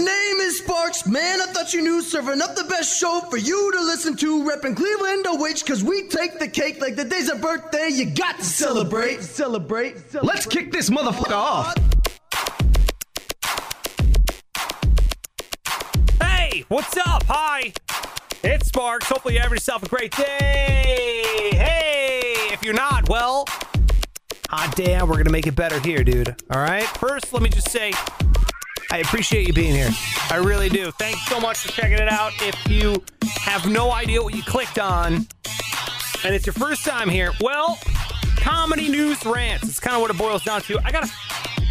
name is Sparks. Man, I thought you knew. Serving up the best show for you to listen to. Repping Cleveland OH, cause we take the cake like the day's a birthday. You got to celebrate, celebrate, celebrate. Let's kick this motherfucker off. Hey, what's up? Hi. It's Sparks. Hopefully you're having yourself a great day. Hey, if you're not, well, hot damn, we're going to make it better here, dude. All right? First, let me just say I appreciate you being here. I really do. Thanks so much for checking it out. If you have no idea what you clicked on and it's your first time here, well, comedy news rants. It's kind of what it boils down to. I got to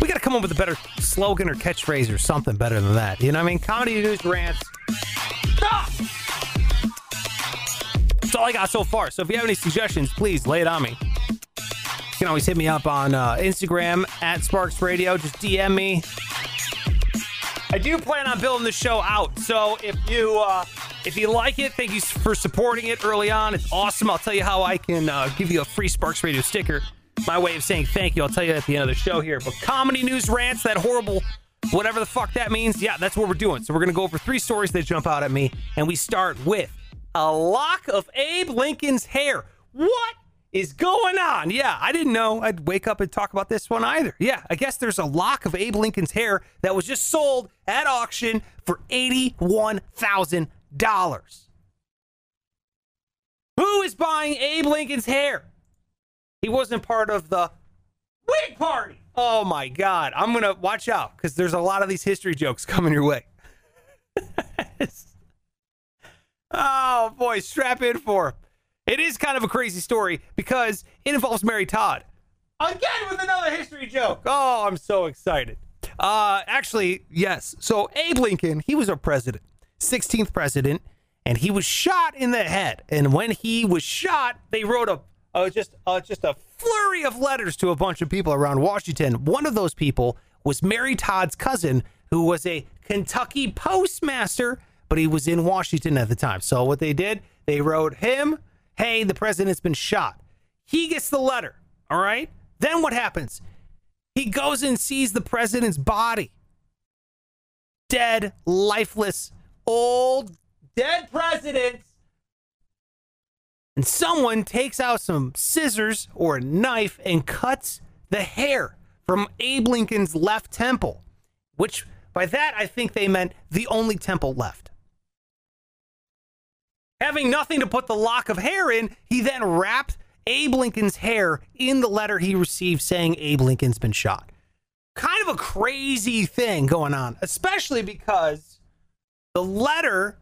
we got to come up with a better slogan or catchphrase or something better than that. You know what I mean? Comedy news rants. Ah! That's all I got so far. So if you have any suggestions, please lay it on me. You can always hit me up on uh, Instagram at Sparks Radio. Just DM me. I do plan on building the show out. So if you uh, if you like it, thank you for supporting it early on. It's awesome. I'll tell you how I can uh, give you a free Sparks Radio sticker my way of saying thank you. I'll tell you at the end of the show here. But comedy news rants, that horrible, whatever the fuck that means, yeah, that's what we're doing. So we're to go over three stories that jump out at me. And we start with a lock of Abe Lincoln's hair. What is going on? Yeah, I didn't know I'd wake up and talk about this one either. Yeah, I guess there's a lock of Abe Lincoln's hair that was just sold at auction for $81,000. Who is buying Abe Lincoln's hair? He wasn't part of the Whig Party. Oh my God. I'm going to watch out because there's a lot of these history jokes coming your way. oh boy, strap in for. It is kind of a crazy story because it involves Mary Todd. Again with another history joke. Oh, I'm so excited. Uh, actually, yes. So Abe Lincoln, he was our president, 16th president, and he was shot in the head. And when he was shot, they wrote a uh, just uh, just a flurry of letters to a bunch of people around Washington. One of those people was Mary Todd's cousin, who was a Kentucky postmaster, but he was in Washington at the time. So what they did, they wrote him, "Hey, the president's been shot." He gets the letter. All right. Then what happens? He goes and sees the president's body. Dead, lifeless, old, dead president and someone takes out some scissors or a knife and cuts the hair from Abe Lincoln's left temple, which by that I think they meant the only temple left. Having nothing to put the lock of hair in, he then wrapped Abe Lincoln's hair in the letter he received saying Abe Lincoln's been shot. Kind of a crazy thing going on, especially because the letter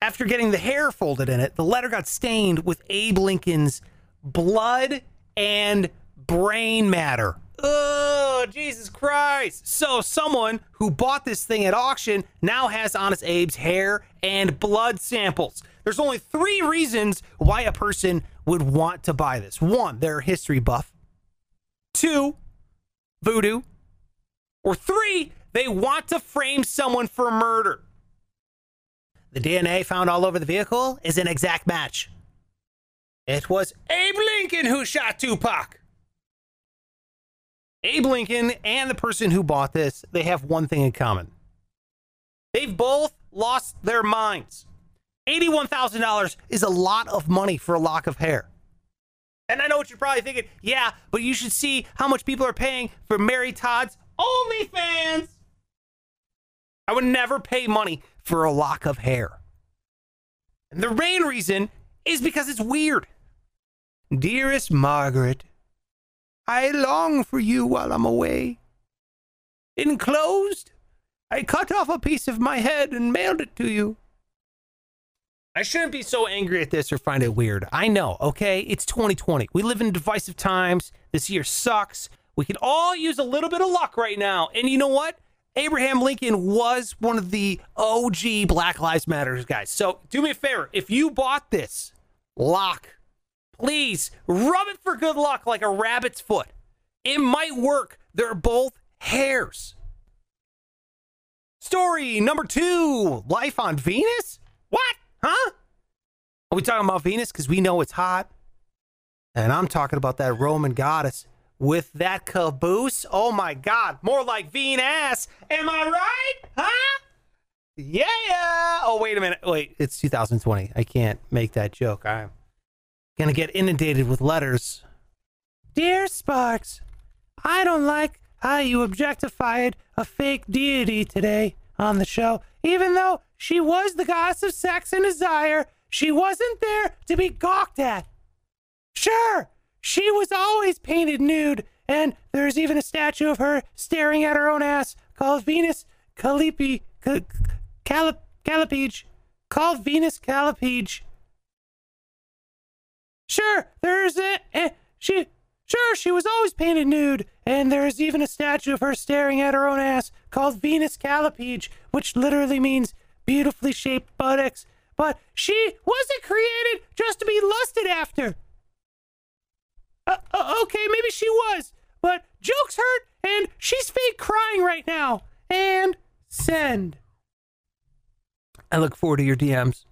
after getting the hair folded in it, the letter got stained with Abe Lincoln's blood and brain matter. Oh, Jesus Christ. So, someone who bought this thing at auction now has Honest Abe's hair and blood samples. There's only three reasons why a person would want to buy this one, they're a history buff, two, voodoo, or three, they want to frame someone for murder. The DNA found all over the vehicle is an exact match. It was Abe Lincoln who shot Tupac. Abe Lincoln and the person who bought this, they have one thing in common. They've both lost their minds. $81,000 is a lot of money for a lock of hair. And I know what you're probably thinking. Yeah, but you should see how much people are paying for Mary Todd's OnlyFans. I would never pay money for a lock of hair. And the main reason is because it's weird. Dearest Margaret, I long for you while I'm away. Enclosed, I cut off a piece of my head and mailed it to you. I shouldn't be so angry at this or find it weird. I know, okay? It's 2020. We live in divisive times. This year sucks. We can all use a little bit of luck right now. And you know what? Abraham Lincoln was one of the OG Black Lives Matters guys. So do me a favor. If you bought this lock, please rub it for good luck like a rabbit's foot. It might work. They're both hairs. Story number two Life on Venus? What? Huh? Are we talking about Venus? Because we know it's hot. And I'm talking about that Roman goddess with that caboose. Oh my God, more like Venus. Am I right? Huh? Yeah. Oh, wait a minute. Wait, it's 2020. I can't make that joke. I'm gonna get inundated with letters. Dear Sparks, I don't like how you objectified a fake deity today on the show. Even though she was the goddess of sex and desire, she wasn't there to be gawked at. Sure, she was always painted nude, and there's even a statue of her staring at her own ass called Venus Calliope, Calip, Callipyge, called Venus Callipyge. Sure, there's a, eh, she, sure, she was always painted nude, and there's even a statue of her staring at her own ass called Venus Callipyge, which literally means beautifully shaped buttocks. But she wasn't created just to be lusted after. Uh, uh, okay, maybe she was, but jokes hurt, and she's fake crying right now. And send. I look forward to your DMs.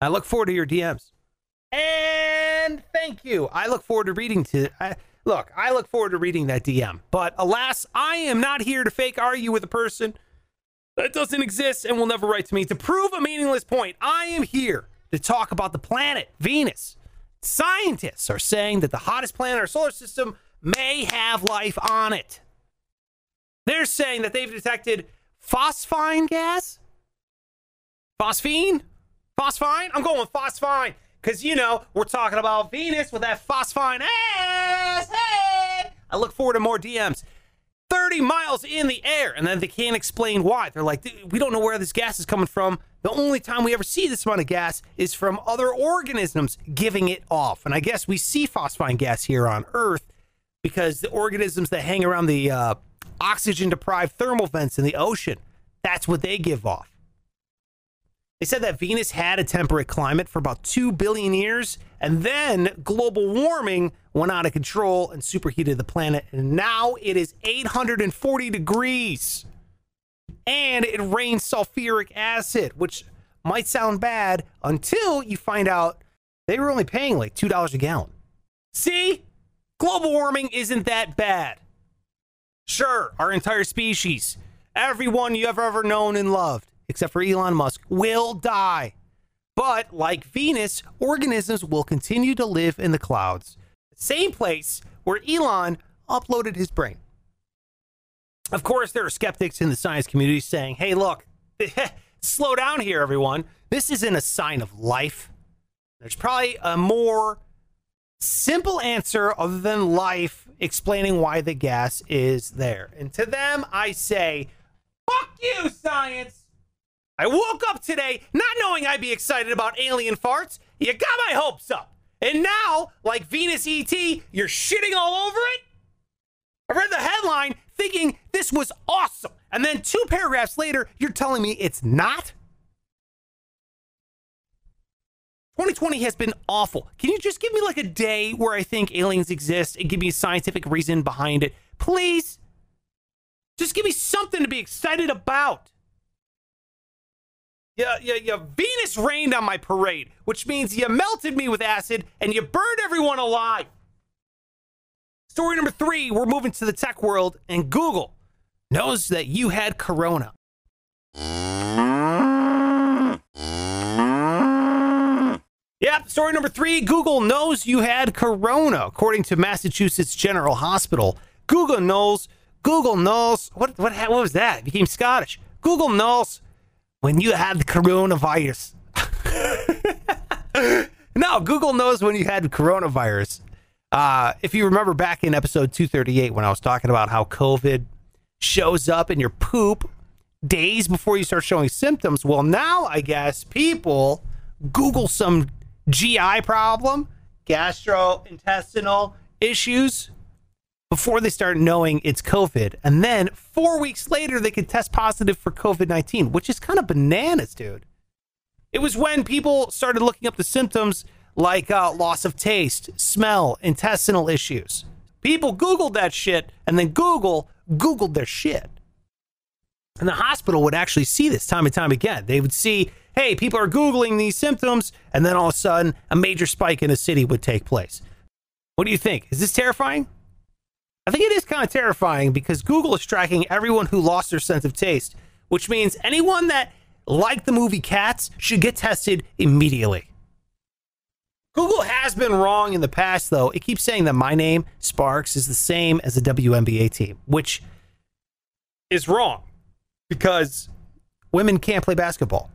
I look forward to your DMs. And thank you. I look forward to reading to. I, look, I look forward to reading that DM. But alas, I am not here to fake argue with a person that doesn't exist and will never write to me to prove a meaningless point. I am here to talk about the planet Venus. Scientists are saying that the hottest planet in our solar system may have life on it. They're saying that they've detected phosphine gas. Phosphine? Phosphine? I'm going with phosphine because, you know, we're talking about Venus with that phosphine ass. Hey! I look forward to more DMs. 30 miles in the air, and then they can't explain why. They're like, we don't know where this gas is coming from. The only time we ever see this amount of gas is from other organisms giving it off. And I guess we see phosphine gas here on Earth because the organisms that hang around the uh, oxygen deprived thermal vents in the ocean, that's what they give off. They said that Venus had a temperate climate for about 2 billion years, and then global warming went out of control and superheated the planet. And now it is 840 degrees. And it rains sulfuric acid, which might sound bad until you find out they were only paying like $2 a gallon. See? Global warming isn't that bad. Sure, our entire species, everyone you have ever known and loved, except for Elon Musk, will die. But like Venus, organisms will continue to live in the clouds, same place where Elon uploaded his brain. Of course, there are skeptics in the science community saying, hey, look, slow down here, everyone. This isn't a sign of life. There's probably a more simple answer other than life explaining why the gas is there. And to them, I say, fuck you, science. I woke up today not knowing I'd be excited about alien farts. You got my hopes up. And now, like Venus ET, you're shitting all over it? I read the headline thinking this was awesome. And then two paragraphs later, you're telling me it's not? 2020 has been awful. Can you just give me like a day where I think aliens exist and give me a scientific reason behind it? Please? Just give me something to be excited about. Yeah, yeah, yeah. Venus rained on my parade, which means you melted me with acid and you burned everyone alive. Story number three we're moving to the tech world, and Google knows that you had corona. Yep, story number three Google knows you had corona. According to Massachusetts General Hospital, Google knows, Google knows, what, what, what was that? It became Scottish. Google knows when you had coronavirus. no, Google knows when you had coronavirus. Uh, if you remember back in episode 238 when I was talking about how COVID shows up in your poop days before you start showing symptoms, well, now I guess people Google some GI problem, gastrointestinal issues before they start knowing it's COVID. And then four weeks later, they could test positive for COVID 19, which is kind of bananas, dude. It was when people started looking up the symptoms like uh, loss of taste, smell, intestinal issues. People Googled that shit, and then Google Googled their shit. And the hospital would actually see this time and time again. They would see hey, people are Googling these symptoms, and then all of a sudden, a major spike in a city would take place. What do you think? Is this terrifying? I think it is kind of terrifying because Google is tracking everyone who lost their sense of taste which means anyone that liked the movie Cats should get tested immediately. Google has been wrong in the past, though. It keeps saying that my name, Sparks, is the same as the WNBA team, which is wrong because women can't play basketball.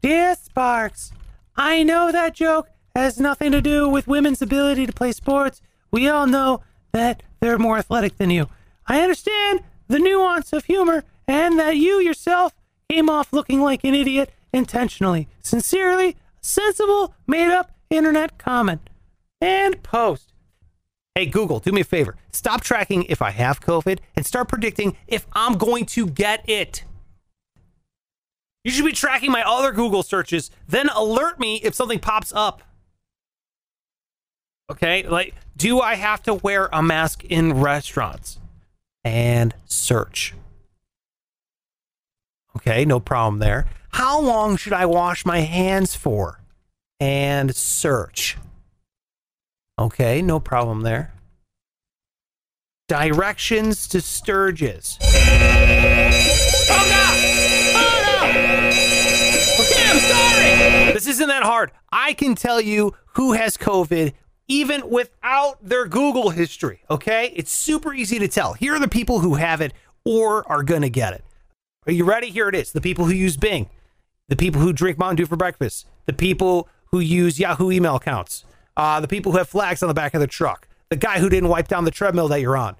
Dear Sparks, I know that joke has nothing to do with women's ability to play sports. We all know that they're more athletic than you. I understand the nuance of humor and that you yourself came off looking like an idiot intentionally. Sincerely, sensible, made up internet comment. And post. Hey, Google, do me a favor. Stop tracking if I have COVID and start predicting if I'm going to get it. You should be tracking my other Google searches, then alert me if something pops up. Okay, like, do I have to wear a mask in restaurants? And search. Okay, no problem there. How long should I wash my hands for? And search. Okay, no problem there. Directions to Sturgis. Oh no! Oh no! Okay, I'm sorry. This isn't that hard. I can tell you who has COVID even without their Google history. Okay, it's super easy to tell. Here are the people who have it or are gonna get it. Are you ready? Here it is. The people who use Bing, the people who drink Mountain Dew for breakfast, the people who use Yahoo email accounts, uh, the people who have flags on the back of their truck, the guy who didn't wipe down the treadmill that you're on,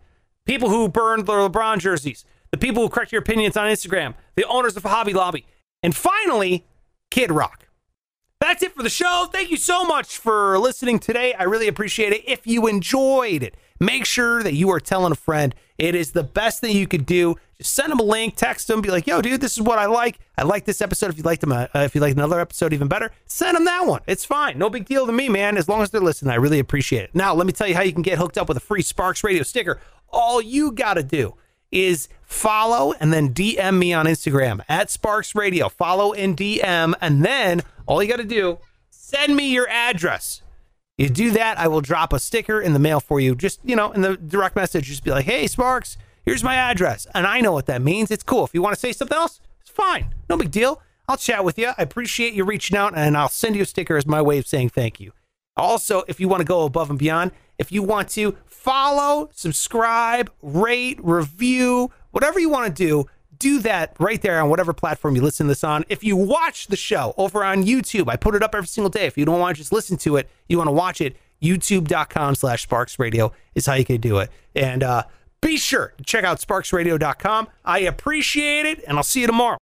people who burned the LeBron jerseys, the people who correct your opinions on Instagram, the owners of Hobby Lobby, and finally, Kid Rock. That's it for the show. Thank you so much for listening today. I really appreciate it. If you enjoyed it, make sure that you are telling a friend. It is the best thing you could do. Just send them a link, text them, be like, "Yo, dude, this is what I like. I like this episode. If you liked them, uh, if you like another episode, even better, send them that one. It's fine. No big deal to me, man. As long as they're listening, I really appreciate it. Now, let me tell you how you can get hooked up with a free Sparks Radio sticker. All you got to do is follow and then DM me on Instagram at Sparks Radio. Follow and DM, and then all you got to do send me your address. You do that, I will drop a sticker in the mail for you. Just, you know, in the direct message, just be like, hey, Sparks, here's my address. And I know what that means. It's cool. If you want to say something else, it's fine. No big deal. I'll chat with you. I appreciate you reaching out, and I'll send you a sticker as my way of saying thank you. Also, if you want to go above and beyond, if you want to follow, subscribe, rate, review, whatever you want to do, do that right there on whatever platform you listen to this on. If you watch the show over on YouTube, I put it up every single day. If you don't want to just listen to it, you want to watch it, youtube.com slash sparks radio is how you can do it. And uh, be sure to check out sparksradio.com. I appreciate it, and I'll see you tomorrow.